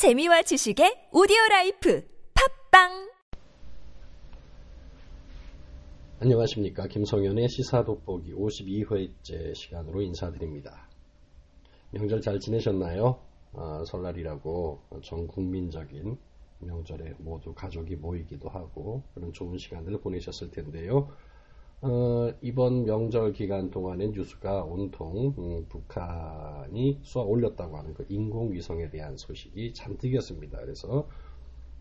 재미와 지식의 오디오 라이프 팟빵 안녕하십니까. 김성현의 시사 돋보기 52회째 시간으로 인사드립니다. 명절 잘 지내셨나요? 아, 설날이라고 전 국민적인 명절에 모두 가족이 모이기도 하고 그런 좋은 시간들을 보내셨을 텐데요. 어, 이번 명절 기간 동안에 뉴스가 온통 음, 북한이 쏘아 올렸다고 하는 그 인공위성에 대한 소식이 잔뜩이었습니다. 그래서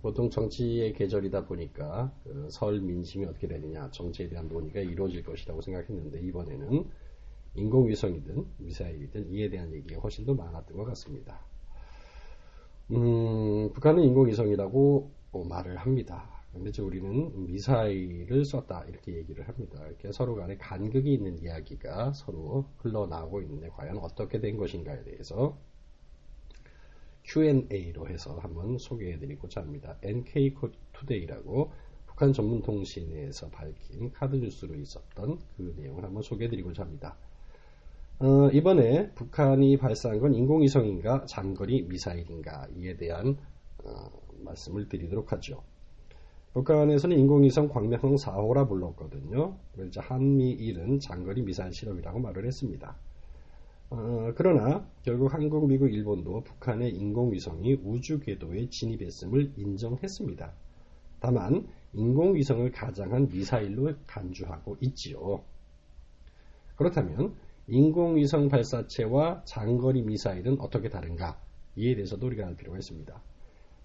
보통 정치의 계절이다 보니까 그 설 민심이 어떻게 되느냐 정치에 대한 논의가 이루어질 것이라고 생각했는데 이번에는 인공위성이든 미사일이든 이에 대한 얘기가 훨씬 더 많았던 것 같습니다. 음, 북한은 인공위성이라고 말을 합니다. 그런데 우리는 미사일을 썼다 이렇게 얘기를 합니다. 이렇게 서로 간에 간극이 있는 이야기가 서로 흘러나오고 있는데 과연 어떻게 된 것인가에 대해서 Q&A로 해서 한번 소개해드리고자 합니다. NK투데이라고 북한 전문 통신에서 밝힌 카드 뉴스로 있었던 그 내용을 한번 소개해드리고자 합니다. 어, 이번에 북한이 발사한 건 인공위성인가 장거리 미사일인가 이에 대한 어, 말씀을 드리도록 하죠. 북한에서는 인공위성 광명성 4호라 불렀거든요. 그래서 한미일은 장거리 미사일 실험이라고 말을 했습니다. 어, 그러나 결국 한국, 미국, 일본도 북한의 인공위성이 우주 궤도에 진입했음을 인정했습니다. 다만 인공위성을 가장한 미사일로 간주하고 있지요. 그렇다면 인공위성 발사체와 장거리 미사일은 어떻게 다른가? 이에 대해서도 우리가 알 필요가 있습니다.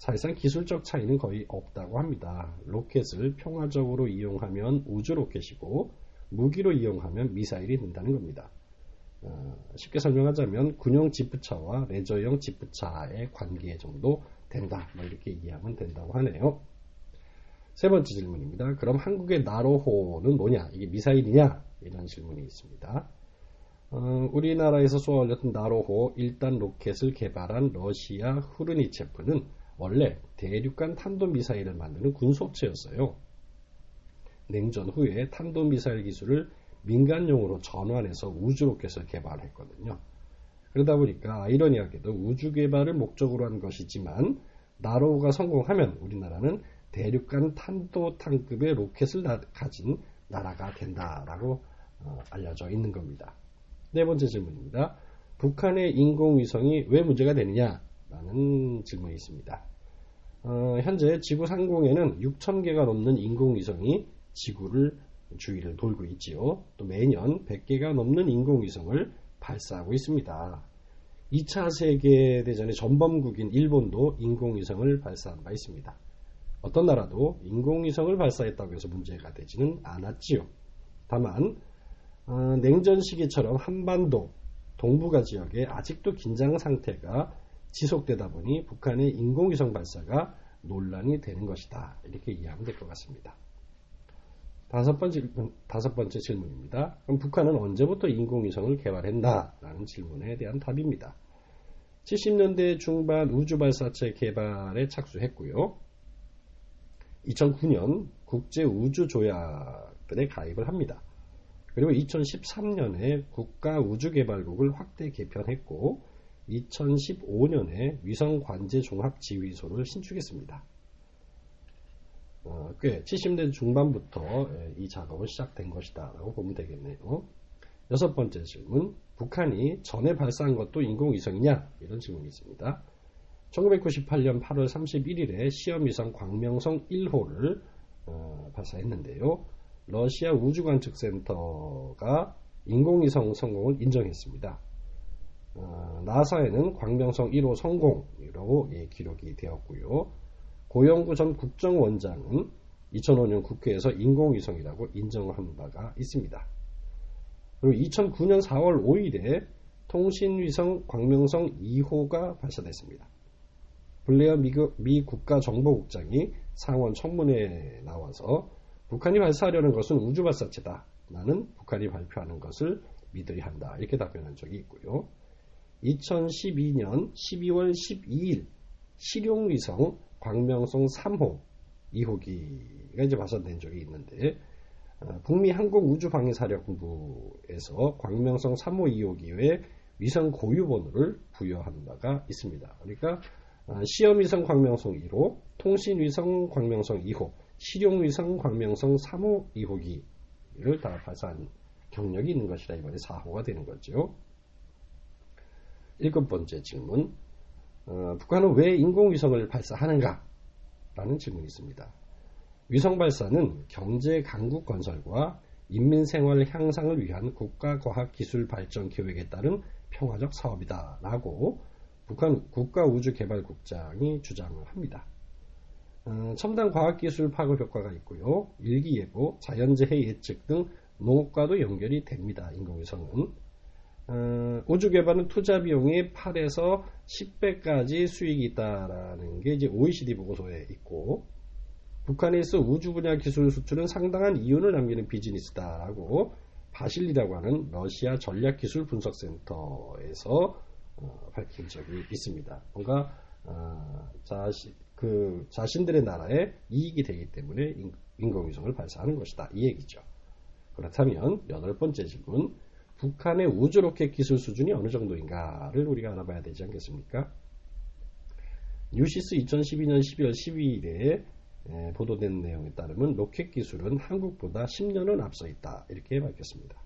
사실상 기술적 차이는 거의 없다고 합니다. 로켓을 평화적으로 이용하면 우주 로켓이고 무기로 이용하면 미사일이 된다는 겁니다. 어, 쉽게 설명하자면 군용 지프차와 레저용 지프차의 관계 정도 된다. 뭐 이렇게 이해하면 된다고 하네요. 세 번째 질문입니다. 그럼 한국의 나로호는 뭐냐? 이게 미사일이냐? 이런 질문이 있습니다. 어, 우리나라에서 쏘아 올렸던 나로호 1단 로켓을 개발한 러시아 후르니체프는 원래 대륙간 탄도미사일을 만드는 군소업체였어요. 냉전 후에 탄도미사일 기술을 민간용으로 전환해서 우주로켓을 개발했거든요. 그러다 보니까 아이러니하게도 우주 개발을 목적으로 한 것이지만 나로우가 성공하면 우리나라는 대륙간 탄도탄급의 로켓을 가진 나라가 된다라고 어, 알려져 있는 겁니다. 네 번째 질문입니다. 북한의 인공위성이 왜 문제가 되느냐? 라는 질문이 있습니다. 어, 현재 지구 상공에는 6,000개가 넘는 인공위성이 지구를 주위를 돌고 있지요. 또 매년 100개가 넘는 인공위성을 발사하고 있습니다. 2차 세계대전의 전범국인 일본도 인공위성을 발사한 바 있습니다. 어떤 나라도 인공위성을 발사했다고 해서 문제가 되지는 않았지요. 다만 어, 냉전 시기처럼 한반도 동북아 지역에 아직도 긴장 상태가 지속되다 보니 북한의 인공위성 발사가 논란이 되는 것이다. 이렇게 이해하면 될 것 같습니다. 다섯 번째, 다섯 번째 질문입니다. 그럼 북한은 언제부터 인공위성을 개발했나? 라는 질문에 대한 답입니다. 70년대 중반 우주발사체 개발에 착수했고요. 2009년 국제우주조약들에 가입을 합니다. 그리고 2013년에 국가우주개발국을 확대 개편했고 2015년에 위성관제 종합지휘소를 신축했습니다. 어, 꽤 70대 중반부터 예, 이 작업은 시작된 것이다 라고 보면 되겠네요. 여섯 번째 질문 북한이 전에 발사한 것도 인공위성이냐? 이런 질문이 있습니다. 1998년 8월 31일에 시험위성 광명성 1호를 어, 발사했는데요. 러시아 우주관측센터가 인공위성 성공을 인정했습니다. 어, 나사에는 광명성 1호 성공이라고 예, 기록이 되었고요. 고영구 전 국정원장은 2005년 국회에서 인공위성이라고 인정한 바가 있습니다. 그리고 2009년 4월 5일에 통신위성 광명성 2호가 발사됐습니다. 블레어 미 국가정보국장이 상원 청문회에 나와서 북한이 발사하려는 것은 우주발사체다. 나는 북한이 발표하는 것을 믿어야 한다. 이렇게 답변한 적이 있고요. 2012년 12월 12일 실용위성 광명성 3호 2호기가 이제 발사된 적이 있는데 어, 북미 항공우주방위사령부에서 광명성 3호 2호기에 위성 고유 번호를 부여한 바가 있습니다. 그러니까 어, 시험위성 광명성 1호, 통신위성 광명성 2호, 실용위성 광명성 3호 2호기를 다 발사한 경력이 있는 것이라 이번에 4호가 되는 거죠. 일곱 번째 질문. 어, 북한은 왜 인공위성을 발사하는가? 라는 질문이 있습니다. 위성 발사는 경제 강국 건설과 인민 생활 향상을 위한 국가 과학 기술 발전 계획에 따른 평화적 사업이다. 라고 북한 국가우주개발국장이 주장을 합니다. 어, 첨단 과학기술 파급 효과가 있고요. 일기예보, 자연재해 예측 등 농업과도 연결이 됩니다. 인공위성은. 어, 우주 개발은 투자 비용의 8에서 10배까지 수익이 있다라는 게 이제 OECD 보고서에 있고, 북한에서 우주 분야 기술 수출은 상당한 이윤을 남기는 비즈니스다라고 바실리라고 하는 러시아 전략 기술 분석센터에서 어, 밝힌 적이 있습니다. 뭔가 어, 자신, 그 자신들의 나라에 이익이 되기 때문에 인공위성을 발사하는 것이다. 이 얘기죠. 그렇다면 여덟 번째 질문 북한의 우주 로켓 기술 수준이 어느 정도인가를 우리가 알아봐야 되지 않겠습니까? 뉴시스 2012년 12월 12일에 보도된 내용에 따르면 로켓 기술은 한국보다 10년은 앞서 있다. 이렇게 밝혔습니다.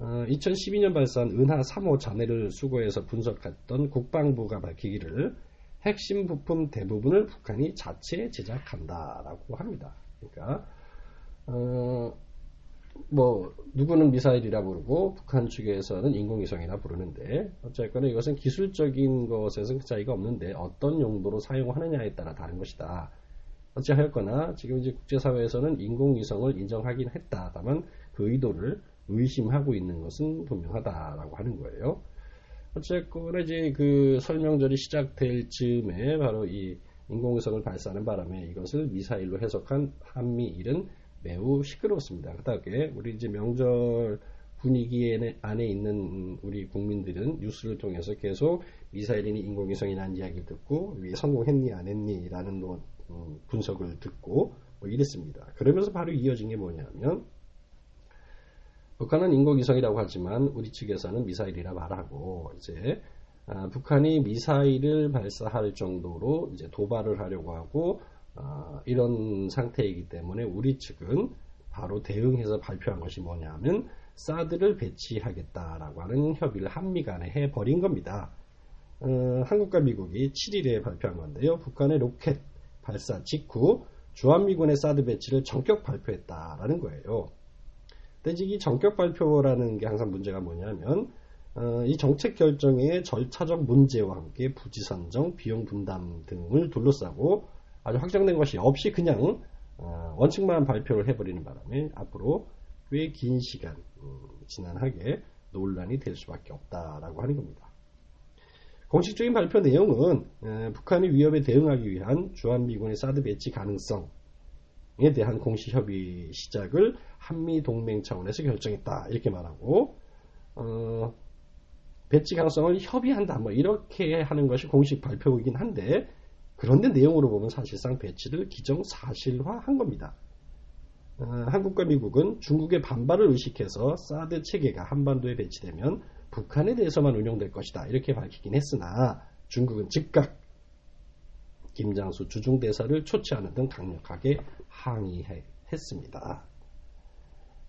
2012년 어, 발사한 은하 3호 잔해를 수거해서 분석했던 국방부가 밝히기를 핵심 부품 대부분을 북한이 자체 제작한다라고 합니다. 그러니까 어, 뭐 누구는 미사일이라 부르고 북한 측에서는 인공위성이라 부르는데 어쨌거나 이것은 기술적인 것에서는 차이가 없는데 어떤 용도로 사용하느냐에 따라 다른 것이다. 어찌하였거나 지금 이제 국제사회에서는 인공위성을 인정하긴 했다. 다만 그 의도를 의심하고 있는 것은 분명하다라고 하는 거예요. 어쨌거나 이제 그 설명절이 시작될 즈음에 바로 이 인공위성을 발사하는 바람에 이것을 미사일로 해석한 한미일은 매우 시끄러웠습니다. 그다음에 우리 이제 명절 분위기 안에 있는 우리 국민들은 뉴스를 통해서 계속 미사일이니 인공위성이라는 이야기를 듣고 위에 성공했니 안 했니라는 음, 분석을 듣고 뭐 이랬습니다. 그러면서 바로 이어진 게 뭐냐면 북한은 인공위성이라고 하지만 우리 측에서는 미사일이라 말하고 이제 아, 북한이 미사일을 발사할 정도로 이제 도발을 하려고 하고 아, 이런 상태이기 때문에 우리 측은 바로 대응해서 발표한 것이 뭐냐면 사드를 배치하겠다라고 하는 협의를 한미 간에 해버린 겁니다. 어, 한국과 미국이 7일에 발표한 건데요. 북한의 로켓 발사 직후 주한미군의 사드 배치를 전격 발표했다라는 거예요. 근데 이 전격 발표라는 게 항상 문제가 뭐냐면 어, 이 정책 결정의 절차적 문제와 함께 부지 선정, 비용 분담 등을 둘러싸고 아주 확정된 것이 없이 그냥 어, 원칙만 발표를 해버리는 바람에 앞으로 꽤 긴 시간 음, 지난하게 논란이 될 수밖에 없다라고 하는 겁니다. 공식적인 발표 내용은 에, 북한의 위협에 대응하기 위한 주한미군의 사드 배치 가능성 에 대한 공식 협의 시작을 한미 동맹 차원에서 결정했다 이렇게 말하고 어, 배치 가능성을 협의한다 뭐 이렇게 하는 것이 공식 발표이긴 한데 그런데 내용으로 보면 사실상 배치를 기정사실화한 겁니다. 어, 한국과 미국은 중국의 반발을 의식해서 사드 체계가 한반도에 배치되면 북한에 대해서만 운용될 것이다 이렇게 밝히긴 했으나 중국은 즉각 김장수 주중대사를 초치하는 등 강력하게 항의했습니다.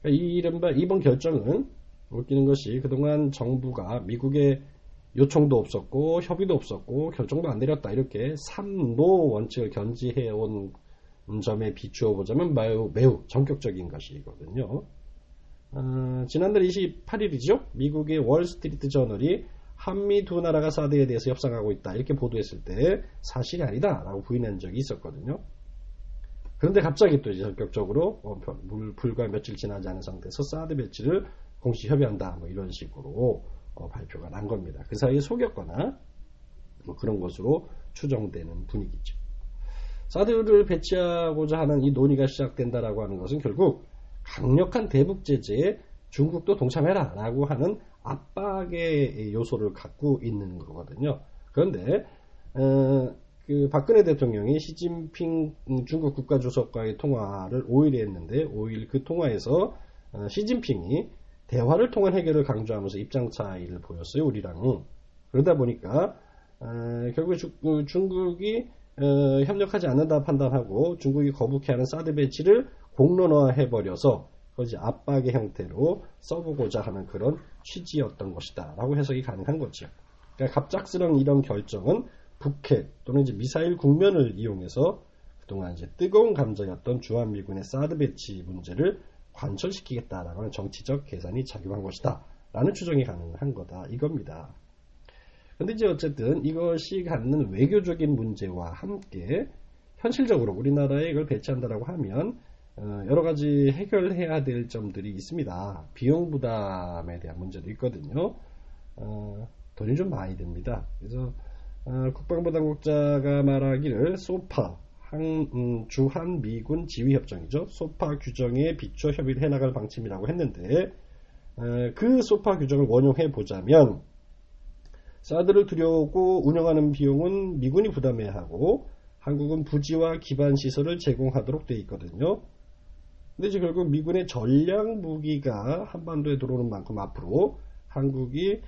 그러니까 이 이른바 이번 결정은 웃기는 것이 그동안 정부가 미국의 요청도 없었고 협의도 없었고 결정도 안 내렸다 이렇게 3노 원칙을 견지해 온 점에 비추어 보자면 매우 매우 전격적인 것이거든요. 어, 지난달 28일이죠. 미국의 월스트리트 저널이 한미 두 나라가 사드에 대해서 협상하고 있다 이렇게 보도했을 때 사실이 아니다라고 부인한 적이 있었거든요. 그런데 갑자기 또 이제 전격적으로 어, 불과 며칠 지나지 않은 상태에서 사드 배치를 공식 협의한다 뭐 이런 식으로 어, 발표가 난 겁니다. 그 사이에 속였거나 뭐 그런 것으로 추정되는 분위기죠. 사드를 배치하고자 하는 이 논의가 시작된다라고 하는 것은 결국 강력한 대북 제재에 중국도 동참해라 라고 하는 압박의 요소를 갖고 있는 거거든요. 그런데 어, 그 박근혜 대통령이 시진핑 중국 국가주석과의 통화를 5일에 했는데 5일 그 통화에서 어, 시진핑이 대화를 통한 해결을 강조하면서 입장 차이를 보였어요 우리랑 그러다 보니까 어, 결국 주, 그 중국이 어, 협력하지 않는다 판단하고 중국이 거북해하는 사드 배치를 공론화해버려서 그것이 압박의 형태로 써보고자 하는 그런 취지였던 것이다 라고 해석이 가능한 거죠. 그러니까 갑작스러운 이런 결정은 북핵 또는 이제 미사일 국면을 이용해서 그동안 이제 뜨거운 감정이었던 주한미군의 사드 배치 문제를 관철시키겠다라는 정치적 계산이 작용한 것이다. 라는 추정이 가능한 거다. 이겁니다. 근데 이제 어쨌든 이것이 갖는 외교적인 문제와 함께 현실적으로 우리나라에 이걸 배치한다라고 하면 어, 여러 가지 해결해야 될 점들이 있습니다. 비용 부담에 대한 문제도 있거든요. 어, 돈이 좀 많이 듭니다. 그래서 어, 국방부 당국자가 말하기를 소파 한, 음, 주한 미군 지휘 협정이죠. 소파 규정에 비춰 협의를 해나갈 방침이라고 했는데 에, 그 소파 규정을 원용해 보자면 사드를 들여오고 운영하는 비용은 미군이 부담해야 하고 한국은 부지와 기반 시설을 제공하도록 되어 있거든요. 근데 이제 결국 미군의 전략 무기가 한반도에 들어오는 만큼 앞으로 한국이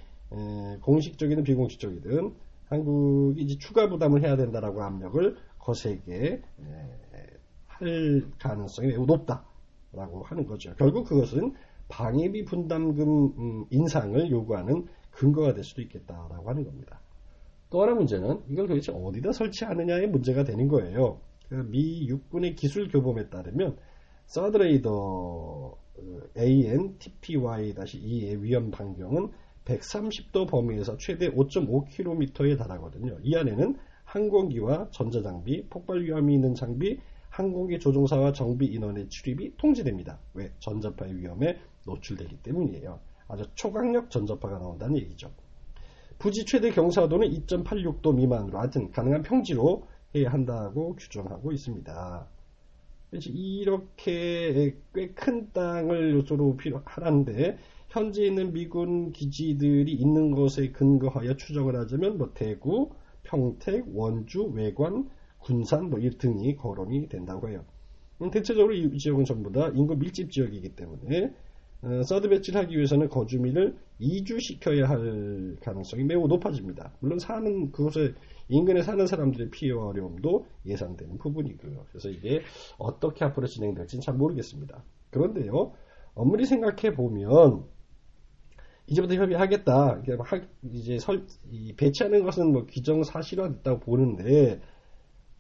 공식적이든 비공식적이든 한국이 이제 추가 부담을 해야 된다라고 압력을 거세게 할 가능성이 매우 높다라고 하는 거죠. 결국 그것은 방위비 분담금 음, 인상을 요구하는 근거가 될 수도 있겠다라고 하는 겁니다. 또 하나 문제는 이걸 도대체 어디다 설치하느냐의 문제가 되는 거예요. 그미 육군의 기술 교범에 따르면 서드레이더 어, AN TPY-2의 위험 반경은 130도 범위에서 최대 5.5km에 달하거든요. 이 안에는 항공기와 전자장비, 폭발 위험이 있는 장비, 항공기 조종사와 정비 인원의 출입이 통제됩니다. 왜? 전자파의 위험에 노출되기 때문이에요. 아주 초강력 전자파가 나온다는 얘기죠. 부지 최대 경사도는 2.86도 미만으로 하여튼 가능한 평지로 해야 한다고 규정하고 있습니다. 이렇게 꽤 큰 땅을 요소로 필요하는데 현재 있는 미군 기지들이 있는 것에 근거하여 추정을 하자면 뭐 대구, 평택, 원주, 외관, 군산 뭐 등이 거론이 된다고 해요. 음, 대체적으로 이 지역은 전부 다 인구 밀집 지역이기 때문에 어, 서드 배치를 하기 위해서는 거주민을 이주시켜야 할 가능성이 매우 높아집니다. 물론 사는 그곳에 인근에 사는 사람들의 피해와 어려움도 예상되는 부분이고요. 그래서 이게 어떻게 앞으로 진행될지는 잘 모르겠습니다. 그런데요, 엄밀히 생각해 보면 이제부터 협의하겠다. 이제 설, 배치하는 것은 뭐 기정사실화됐다고 보는데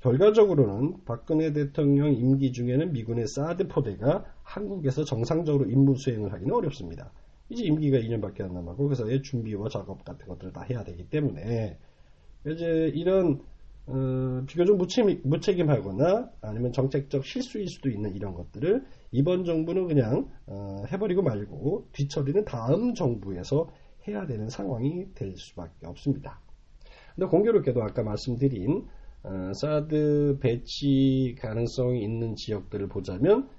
결과적으로는 박근혜 대통령 임기 중에는 미군의 사드 포대가 한국에서 정상적으로 임무 수행을 하기는 어렵습니다. 이제 임기가 2년밖에 안 남았고 그래서 준비와 작업 같은 것들을 다 해야 되기 때문에 이제 이런 어, 비교적 무책임, 무책임 하거나 아니면 정책적 실수일 수도 있는 이런 것들을 이번 정부는 그냥 어, 해버리고 말고 뒤처리는 다음 정부에서 해야 되는 상황이 될 수밖에 없습니다. 근데 공교롭게도 아까 말씀드린 어, 사드 배치 가능성이 있는 지역들을 보자면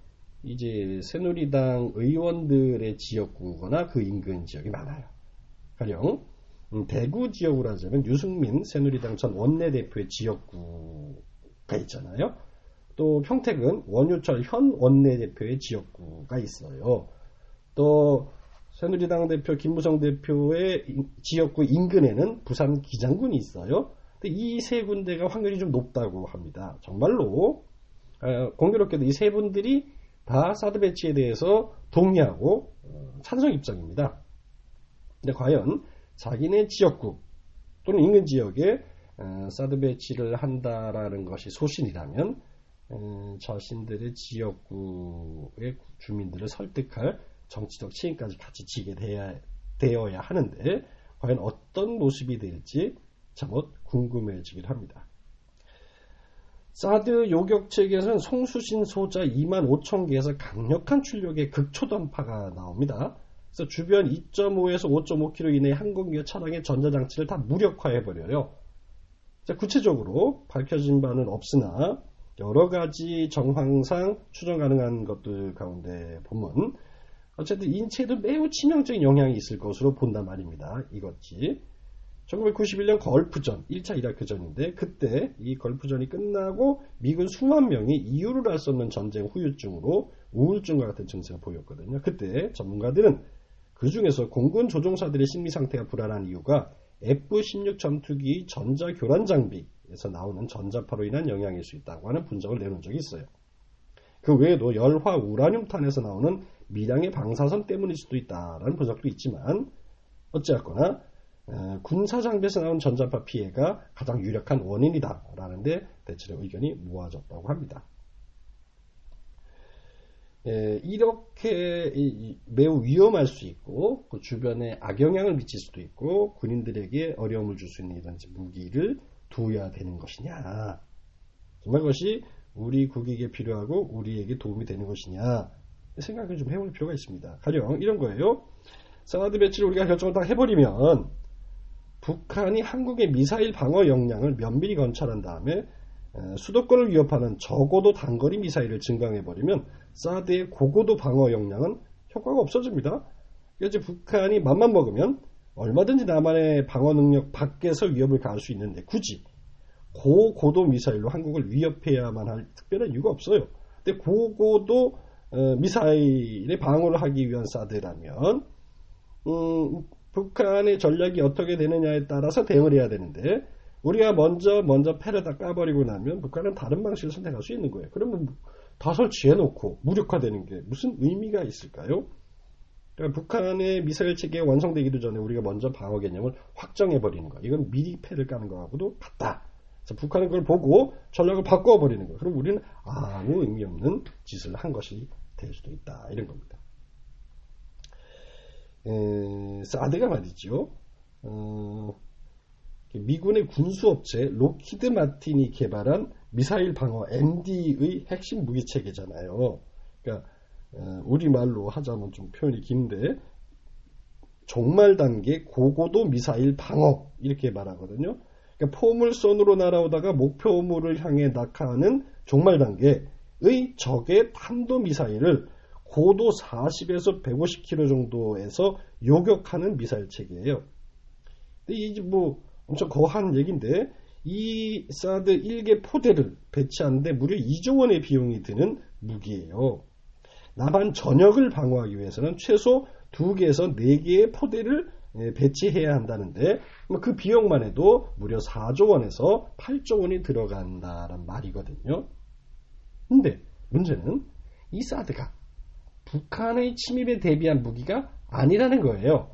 이제 새누리당 의원들의 지역구거나 그 인근 지역이 많아요. 가령 음, 대구 지역으로 하자면 유승민 새누리당 전 원내대표의 지역구가 있잖아요. 또 평택은 원유철 현 원내대표의 지역구가 있어요. 또 새누리당 대표 김무성 대표의 지역구 인근에는 부산 기장군이 있어요. 이세 군데가 확률이 좀 높다고 합니다. 정말로 어, 공교롭게도 이 세 분들이 다 사드 배치에 대해서 동의하고 어, 찬성 입장입니다. 근데 과연 자기네 지역구 또는 인근 지역에 어, 사드 배치를 한다라는 것이 소신이라면 자신들의 지역구의 주민들을 설득할 정치적 책임까지 같이 지게 되어야 하는데 과연 어떤 모습이 될지 잠옷 궁금해지기도 합니다. 사드 요격 측에서는 송수신 소자 2만 5천 개에서 강력한 출력의 극초단파가 나옵니다. 그래서 주변 2.5에서 5.5km 이내의 항공기와 차량의 전자장치를 다 무력화해버려요. 구체적으로 밝혀진 바는 없으나 여러 가지 정황상 추정 가능한 것들 가운데 보면 어쨌든 인체에도 매우 치명적인 영향이 있을 것으로 본단 말입니다. 이것이 1991년 걸프전, 1차 이라크전인데 그때 이 걸프전이 끝나고 미군 수만 명이 이유를 알 수 없는 전쟁 후유증으로 우울증과 같은 증세가 보였거든요. 그때 전문가들은 그 중에서 공군 조종사들의 심리 상태가 불안한 이유가 F-16 전투기 전자 교란 장비에서 나오는 전자파로 인한 영향일 수 있다고 하는 분석을 내놓은 적이 있어요. 그 외에도 열화 우라늄탄에서 나오는 미량의 방사선 때문일 수도 있다라는 분석도 있지만 어찌됐거나 어, 군사 장비에서 나온 전자파 피해가 가장 유력한 원인이다라는데 대체로 의견이 모아졌다고 합니다. 예, 이렇게 매우 위험할 수 있고 그 주변에 악영향을 미칠 수도 있고 군인들에게 어려움을 줄 수 있는 이런 무기를 두어야 되는 것이냐 정말 그것이 우리 국익에 필요하고 우리에게 도움이 되는 것이냐 생각을 좀 해볼 필요가 있습니다. 가령 이런 거예요. 사드 배치를 우리가 결정을 다 해버리면 북한이 한국의 미사일 방어 역량을 면밀히 관찰한 다음에 수도권을 위협하는 적어도 단거리 미사일을 증강해버리면 사드의 고고도 방어 역량은 효과가 없어집니다. 이제 북한이 맘만 먹으면 얼마든지 남한의 방어 능력 밖에서 위협을 가할 수 있는데 굳이 고고도 미사일로 한국을 위협해야만 할 특별한 이유가 없어요. 근데 고고도 어, 미사일의 방어를 하기 위한 사드라면 음, 북한의 전략이 어떻게 되느냐에 따라서 대응을 해야 되는데 우리가 먼저 먼저 패를 다 까버리고 나면 북한은 다른 방식을 선택할 수 있는 거예요. 그러면 다 설치해 놓고 무력화되는 게 무슨 의미가 있을까요? 그러니까 북한의 미사일 체계가 완성되기도 전에 우리가 먼저 방어 개념을 확정해 버리는 거. 이건 미리 패를 까는 거하고도 같다. 그래서 북한은 그걸 보고 전략을 바꿔 버리는 거. 그럼 우리는 아무 의미 없는 짓을 한 것이 될 수도 있다. 이런 겁니다. 에, 사드가 말이죠. 어, 미군의 군수업체 록히드 마틴이 개발한 미사일 방어 MD의 핵심 무기 체계잖아요. 그러니까 어, 우리 말로 하자면 좀 표현이 긴데 종말 단계 고고도 미사일 방어 이렇게 말하거든요. 그러니까 포물선으로 날아오다가 목표물을 향해 낙하하는 종말 단계의 적의 탄도 미사일을 고도 40에서 150km 정도에서 요격하는 미사일 체계예요. 근데 이제 뭐 엄청 거한 얘기인데 이 사드 1개 포대를 배치하는데 무려 2조 원의 비용이 드는 무기예요. 남한 전역을 방어하기 위해서는 최소 2개에서 4개의 포대를 예, 배치해야 한다는데 뭐 그 비용만 해도 무려 4조 원에서 8조 원이 들어간다는 말이거든요. 근데 문제는 이 사드가 북한의 침입에 대비한 무기가 아니라는 거예요.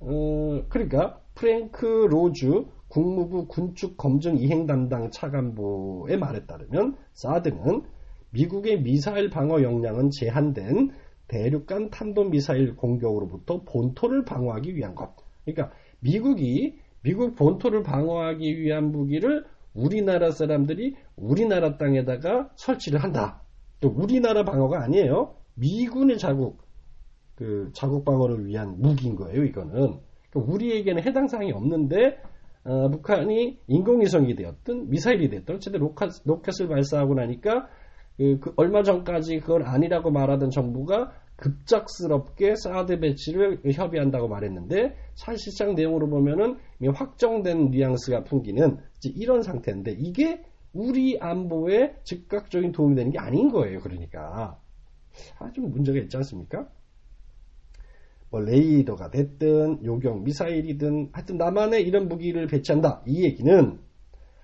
어, 그러니까 프랭크 로즈 국무부 군축 검증 이행 담당 차관보의 말에 따르면 사드는 미국의 미사일 방어 역량은 제한된 대륙간 탄도미사일 공격으로부터 본토를 방어하기 위한 것. 그러니까 미국이 미국 본토를 방어하기 위한 무기를 우리나라 사람들이 우리나라 땅에다가 설치를 한다. 또 우리나라 방어가 아니에요. 미군의 자국, 그 자국 방어를 위한 무기인 거예요. 이거는 그러니까 우리에게는 해당 사항이 없는데 어, 북한이 인공위성이 되었든 미사일이 됐든 어쨌든 로켓, 로켓을 발사하고 나니까 그, 그 얼마 전까지 그걸 아니라고 말하던 정부가 급작스럽게 사드 배치를 협의한다고 말했는데 사실상 내용으로 보면은 확정된 뉘앙스가 풍기는 이런 상태인데 이게 우리 안보에 즉각적인 도움이 되는 게 아닌 거예요. 그러니까 아주 문제가 있지 않습니까? 뭐 레이더가 됐든 요격 미사일이든 하여튼 남한에 이런 무기를 배치한다. 이 얘기는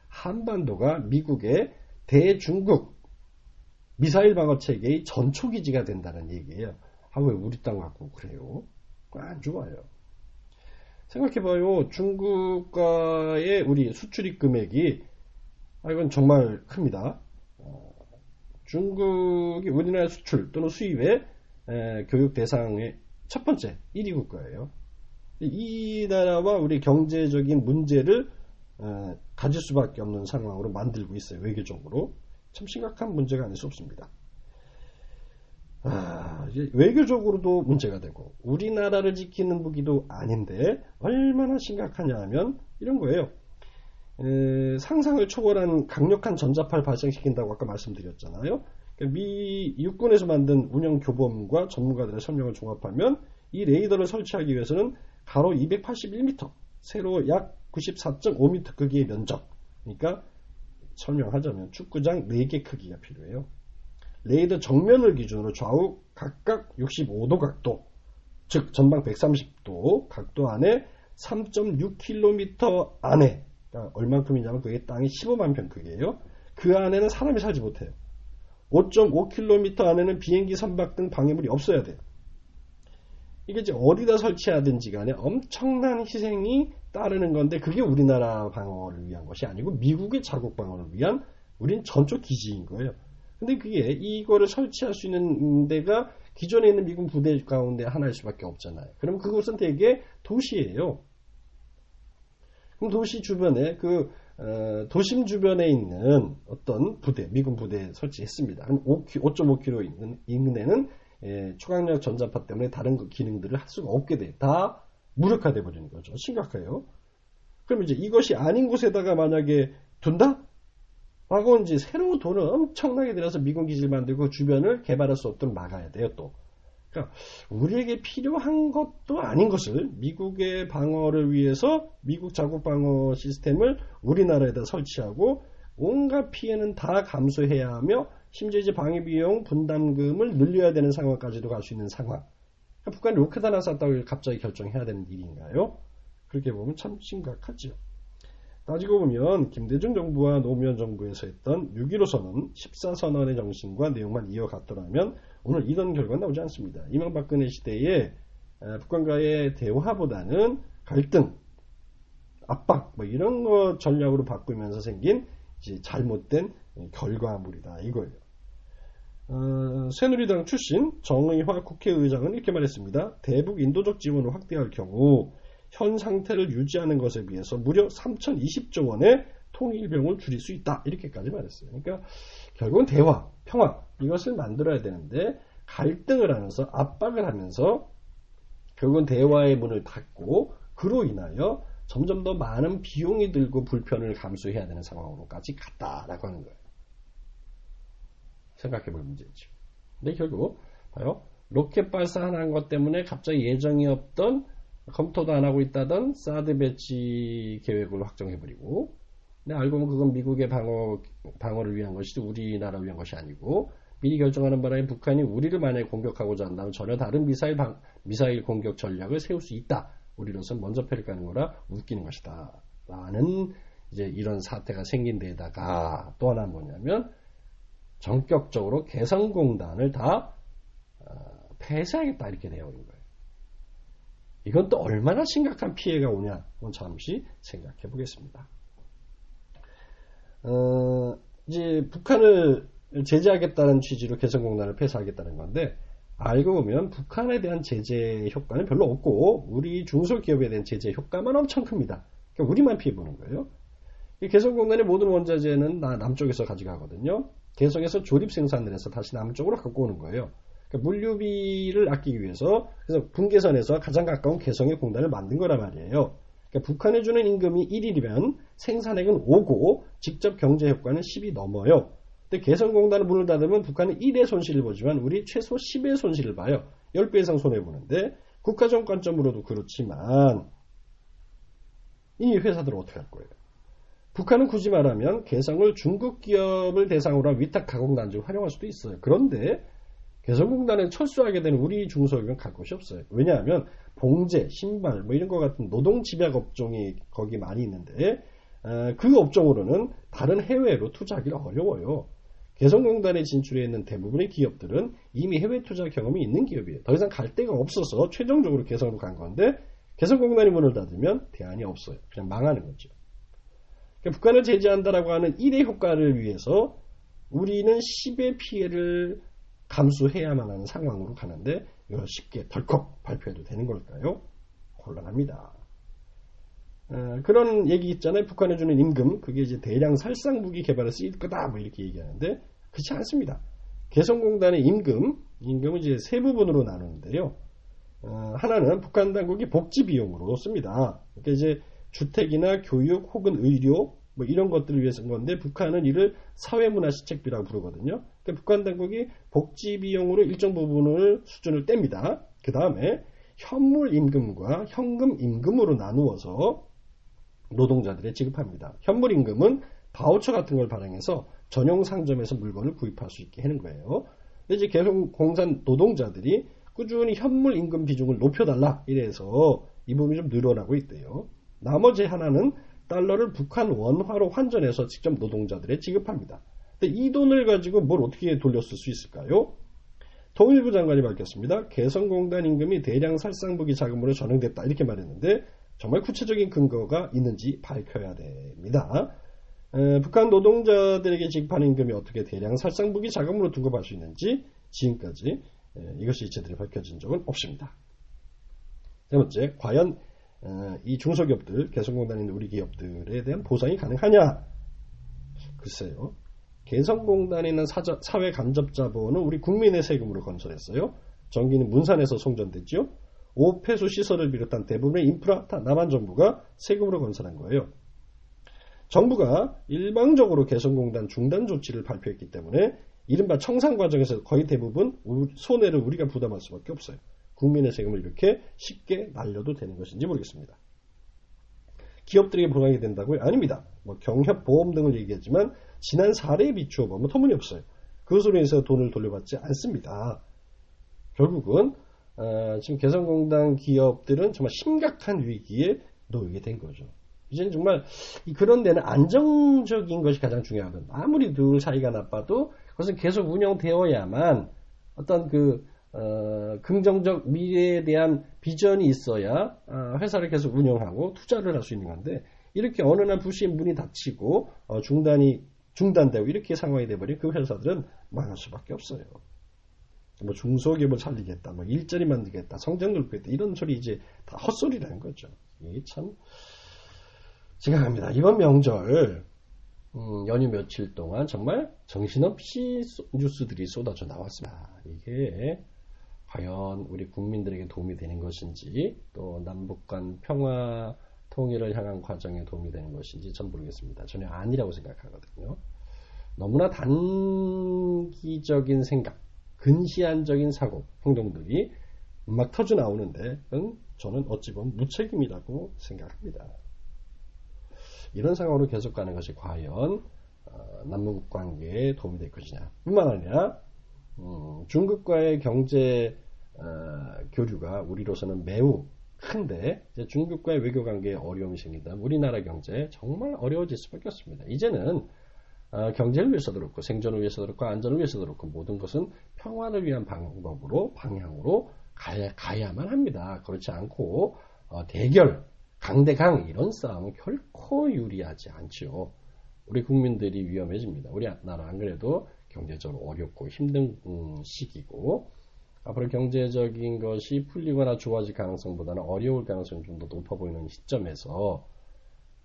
한반도가 미국의 대중국 미사일 방어 체계의 전초 기지가 된다는 얘기예요. 아, 왜 우리 땅 갖고 그래요? 안 좋아요. 생각해봐요. 중국과의 우리 수출입 금액이, 아, 이건 정말 큽니다. 어, 중국이 우리나라 수출 또는 수입의 에, 교육 대상의 첫 번째 1위 국가예요. 이 나라와 우리 경제적인 문제를 에, 가질 수밖에 없는 상황으로 만들고 있어요. 외교적으로. 참 심각한 문제가 아닐 수 없습니다. 아, 외교적으로도 문제가 되고 우리나라를 지키는 무기도 아닌데 얼마나 심각하냐 하면 이런 거예요. 에, 상상을 초월한 강력한 전자파를 발생시킨다고 아까 말씀드렸잖아요. 그러니까 미 육군에서 만든 운영 교범과 전문가들의 설명을 종합하면 이 레이더를 설치하기 위해서는 가로 281m, 세로 약 94.5m 크기의 면적. 그러니까 설명하자면 축구장 4개 크기가 필요해요. 레이더 정면을 기준으로 좌우 각각 65도 각도, 즉 전방 130도 각도 안에 3.6km 안에 그러니까 얼만큼이냐면 그게 땅이 15만 평 크기예요. 그 안에는 사람이 살지 못해요. 5.5km 안에는 비행기 선박 등 방해물이 없어야 돼요. 이게 이제 어디다 설치하든지 간에 엄청난 희생이 따르는 건데 그게 우리나라 방어를 위한 것이 아니고 미국의 자국 방어를 위한 우린 전초 기지인 거예요. 근데 그게 이거를 설치할 수 있는 데가 기존에 있는 미군 부대 가운데 하나일 수밖에 없잖아요. 그럼 그곳은 대개 도시예요. 그럼 도시 주변에 그 어, 도심 주변에 있는 어떤 부대, 미군 부대 설치했습니다. 한 5.5km 있는 인근에는 예, 초강력 전자파 때문에 다른 그 기능들을 할 수가 없게 돼. 다 무력화돼 버리는 거죠. 심각해요. 그럼 이제 이것이 아닌 곳에다가 만약에 둔다? 하고 이제 새로운 돈을 엄청나게 들여서 미군 기지를 만들고 주변을 개발할 수 없도록 막아야 돼요, 또. 그러니까 우리에게 필요한 것도 아닌 것을 미국의 방어를 위해서 미국 자국 방어 시스템을 우리나라에다 설치하고 온갖 피해는 다 감수해야 하며 심지어 이제 방위 비용 분담금을 늘려야 되는 상황까지도 갈 수 있는 상황. 그러니까 북한이 로켓 하나 쐈다고 갑자기 결정해야 되는 일인가요? 그렇게 보면 참 심각하죠. 따지고 보면 김대중 정부와 노무현 정부에서 했던 6.15 선언 14 선언의 정신과 내용만 이어갔더라면 오늘 이런 결과 나오지 않습니다. 이명박근혜 시대에 북한과의 대화보다는 갈등, 압박 뭐 이런 거 전략으로 바꾸면서 생긴 잘못된 결과물이다 이거예요. 어, 새누리당 출신 정의화 국회의장은 이렇게 말했습니다. 대북 인도적 지원을 확대할 경우 현 상태를 유지하는 것에 비해서 무려 3,020조 원의 통일병을 줄일 수 있다. 이렇게까지 말했어요. 그러니까 결국은 대화, 평화 이것을 만들어야 되는데 갈등을 하면서 압박을 하면서 결국은 대화의 문을 닫고 그로 인하여 점점 더 많은 비용이 들고 불편을 감수해야 되는 상황으로까지 갔다라고 하는 거예요. 생각해 볼 문제죠. 근데 결국 봐요. 로켓 발사한 것 때문에 갑자기 예정이 없던 검토도 안 하고 있다던 사드 배치 계획을 확정해버리고 근데 알고 보면 그건 미국의 방어, 방어를 위한 것이지 우리나라를 위한 것이 아니고 미리 결정하는 바람에 북한이 우리를 만약에 공격하고자 한다면 전혀 다른 미사일, 방, 미사일 공격 전략을 세울 수 있다. 우리로서 먼저 패를 까는 거라 웃기는 것이다. 라는 이제 이런 사태가 생긴 데다가 또 하나 뭐냐면 전격적으로 개성공단을 다 어, 폐쇄하겠다 이렇게 되어 있는 거예요. 이건 또 얼마나 심각한 피해가 오냐 잠시 생각해 보겠습니다. 어, 이제 북한을 제재하겠다는 취지로 개성공단을 폐쇄하겠다는 건데 알고 보면 북한에 대한 제재 효과는 별로 없고 우리 중소기업에 대한 제재 효과만 엄청 큽니다. 그러니까 우리만 피해 보는 거예요. 개성공단의 모든 원자재는 남쪽에서 가져가거든요. 개성에서 조립 생산을 해서 다시 남쪽으로 갖고 오는 거예요. 그러니까 물류비를 아끼기 위해서 그래서 분계선에서 가장 가까운 개성의 공단을 만든 거란 말이에요. 그러니까 북한에 주는 임금이 1일이면 생산액은 5고 직접 경제 효과는 10이 넘어요. 근데 개성공단을 문을 닫으면 북한은 1의 손실을 보지만 우리 최소 10의 손실을 봐요. 10배 이상 손해보는데 국가적 관점으로도 그렇지만 이 회사들은 어떻게 할 거예요? 북한은 굳이 말하면 개성을 중국 기업을 대상으로 한 위탁 가공 단지로 활용할 수도 있어요. 그런데 개성공단에 철수하게 되는 우리 중소기업은 갈 곳이 없어요. 왜냐하면 봉제, 신발 뭐 이런 것 같은 노동 집약 업종이 거기 많이 있는데 그 업종으로는 다른 해외로 투자하기가 어려워요. 개성공단에 진출해 있는 대부분의 기업들은 이미 해외 투자 경험이 있는 기업이에요. 더 이상 갈 데가 없어서 최종적으로 개성으로 간 건데 개성공단이 문을 닫으면 대안이 없어요. 그냥 망하는 거죠. 그러니까 북한을 제재한다라고 하는 1의 효과를 위해서 우리는 10의 피해를 감수해야만 하는 상황으로 가는데 이걸 쉽게 덜컥 발표해도 되는 걸까요? 곤란합니다. 어, 그런 얘기 있잖아요. 북한에 주는 임금, 그게 이제 대량 살상 무기 개발에 쓰일 거다, 뭐 이렇게 얘기하는데, 그렇지 않습니다. 개성공단의 임금, 임금은 이제 세 부분으로 나누는데요. 어, 하나는 북한 당국이 복지 비용으로 씁니다. 그러니까 이제 주택이나 교육 혹은 의료, 뭐 이런 것들을 위해서 쓴 건데, 북한은 이를 사회문화 시책비라고 부르거든요. 북한 당국이 복지 비용으로 일정 부분을 수준을 뗍니다. 그 다음에 현물 임금과 현금 임금으로 나누어서 노동자들에 지급합니다. 현물 임금은 바우처 같은 걸 발행해서 전용 상점에서 물건을 구입할 수 있게 하는 거예요. 이제 계속 공산 노동자들이 꾸준히 현물 임금 비중을 높여달라 이래서 이 부분이 좀 늘어나고 있대요. 나머지 하나는 달러를 북한 원화로 환전해서 직접 노동자들에 지급합니다. 이 돈을 가지고 뭘 어떻게 돌렸을 수 있을까요? 통일부 장관이 밝혔습니다. 개성공단 임금이 대량 살상부기 자금으로 전용됐다 이렇게 말했는데 정말 구체적인 근거가 있는지 밝혀야 됩니다. 에, 북한 노동자들에게 지급하는 임금이 어떻게 대량 살상부기 자금으로 둔급할 수 있는지 지금까지 에, 이것이 제대로 밝혀진 적은 없습니다. 세 번째, 과연 에, 이 중소기업들, 개성공단에 있는 우리 기업들에 대한 보상이 가능하냐? 글쎄요. 개성공단에 있는 사회 간접자본은 우리 국민의 세금으로 건설했어요. 전기는 문산에서 송전됐죠. 오폐수 시설을 비롯한 대부분의 인프라 다 남한 정부가 세금으로 건설한 거예요. 정부가 일방적으로 개성공단 중단 조치를 발표했기 때문에 이른바 청산 과정에서 거의 대부분 손해를 우리가 부담할 수밖에 없어요. 국민의 세금을 이렇게 쉽게 날려도 되는 것인지 모르겠습니다. 기업들에게 보상이 된다고요? 아닙니다. 뭐 경협, 보험 등을 얘기하지만 지난 사례에 비추어 보면 터무니없어요. 그것으로 인해서 돈을 돌려받지 않습니다. 결국은 어, 지금 개성공단 기업들은 정말 심각한 위기에 놓이게 된 거죠. 이제는 정말 그런 데는 안정적인 것이 가장 중요하거든요. 아무리 늘 사이가 나빠도 그것은 계속 운영되어야만 어떤 그 어, 긍정적 미래에 대한 비전이 있어야 어, 회사를 계속 운영하고 투자를 할 수 있는 건데 이렇게 어느 날 부시에 문이 닫히고 어, 중단이 중단되고 이렇게 상황이 돼버린 그 회사들은 망할 수밖에 없어요. 뭐 중소기업을 살리겠다, 뭐 일자리 만들겠다, 성장 넓겠다 이런 소리 이제 다 헛소리라는 거죠. 이게 참 생각합니다. 이번 명절 음, 연휴 며칠 동안 정말 정신없이 뉴스들이 쏟아져 나왔습니다. 이게 과연 우리 국민들에게 도움이 되는 것인지 또 남북 간 평화 통일을 향한 과정에 도움이 되는 것인지 전 모르겠습니다. 전혀 아니라고 생각하거든요. 너무나 단기적인 생각, 근시안적인 사고, 행동들이 막 터져 나오는데 저는 어찌 보면 무책임이라고 생각합니다. 이런 상황으로 계속 가는 것이 과연 어, 남북 관계에 도움이 될 것이냐. 뿐만 아니라 음, 중국과의 경제 어, 교류가 우리로서는 매우 큰데 중국과의 외교 관계에 어려움이 생긴다면 우리나라 경제 정말 어려워질 수밖에 없습니다. 이제는 어, 경제를 위해서도 그렇고 생존을 위해서도 그렇고 안전을 위해서도 그렇고 모든 것은 평화를 위한 방법으로 방향으로 가야, 만 합니다. 그렇지 않고 어, 대결, 강대강 이런 싸움은 결코 유리하지 않죠. 우리 국민들이 위험해집니다. 우리 나라 안 그래도 경제적으로 어렵고 힘든 음, 시기고 앞으로 경제적인 것이 풀리거나 좋아질 가능성보다는 어려울 가능성이 좀 더 높아 보이는 시점에서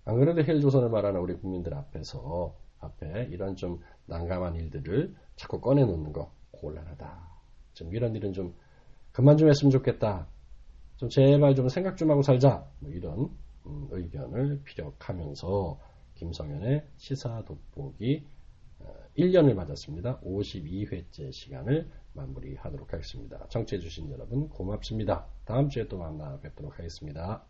안 그래도 헬조선을 말하는 우리 국민들 앞에서 앞에 이런 좀 난감한 일들을 자꾸 꺼내놓는 거 곤란하다. 좀 이런 일은 좀 그만 좀 했으면 좋겠다. 좀 제발 좀 생각 좀 하고 살자. 뭐 이런 음, 의견을 피력하면서 김성현의 시사 돋보기 1년을 어, 맞았습니다. 52회째 시간을 마무리하도록 하겠습니다. 청취해주신 여러분 고맙습니다. 다음 주에 또 만나 뵙도록 하겠습니다.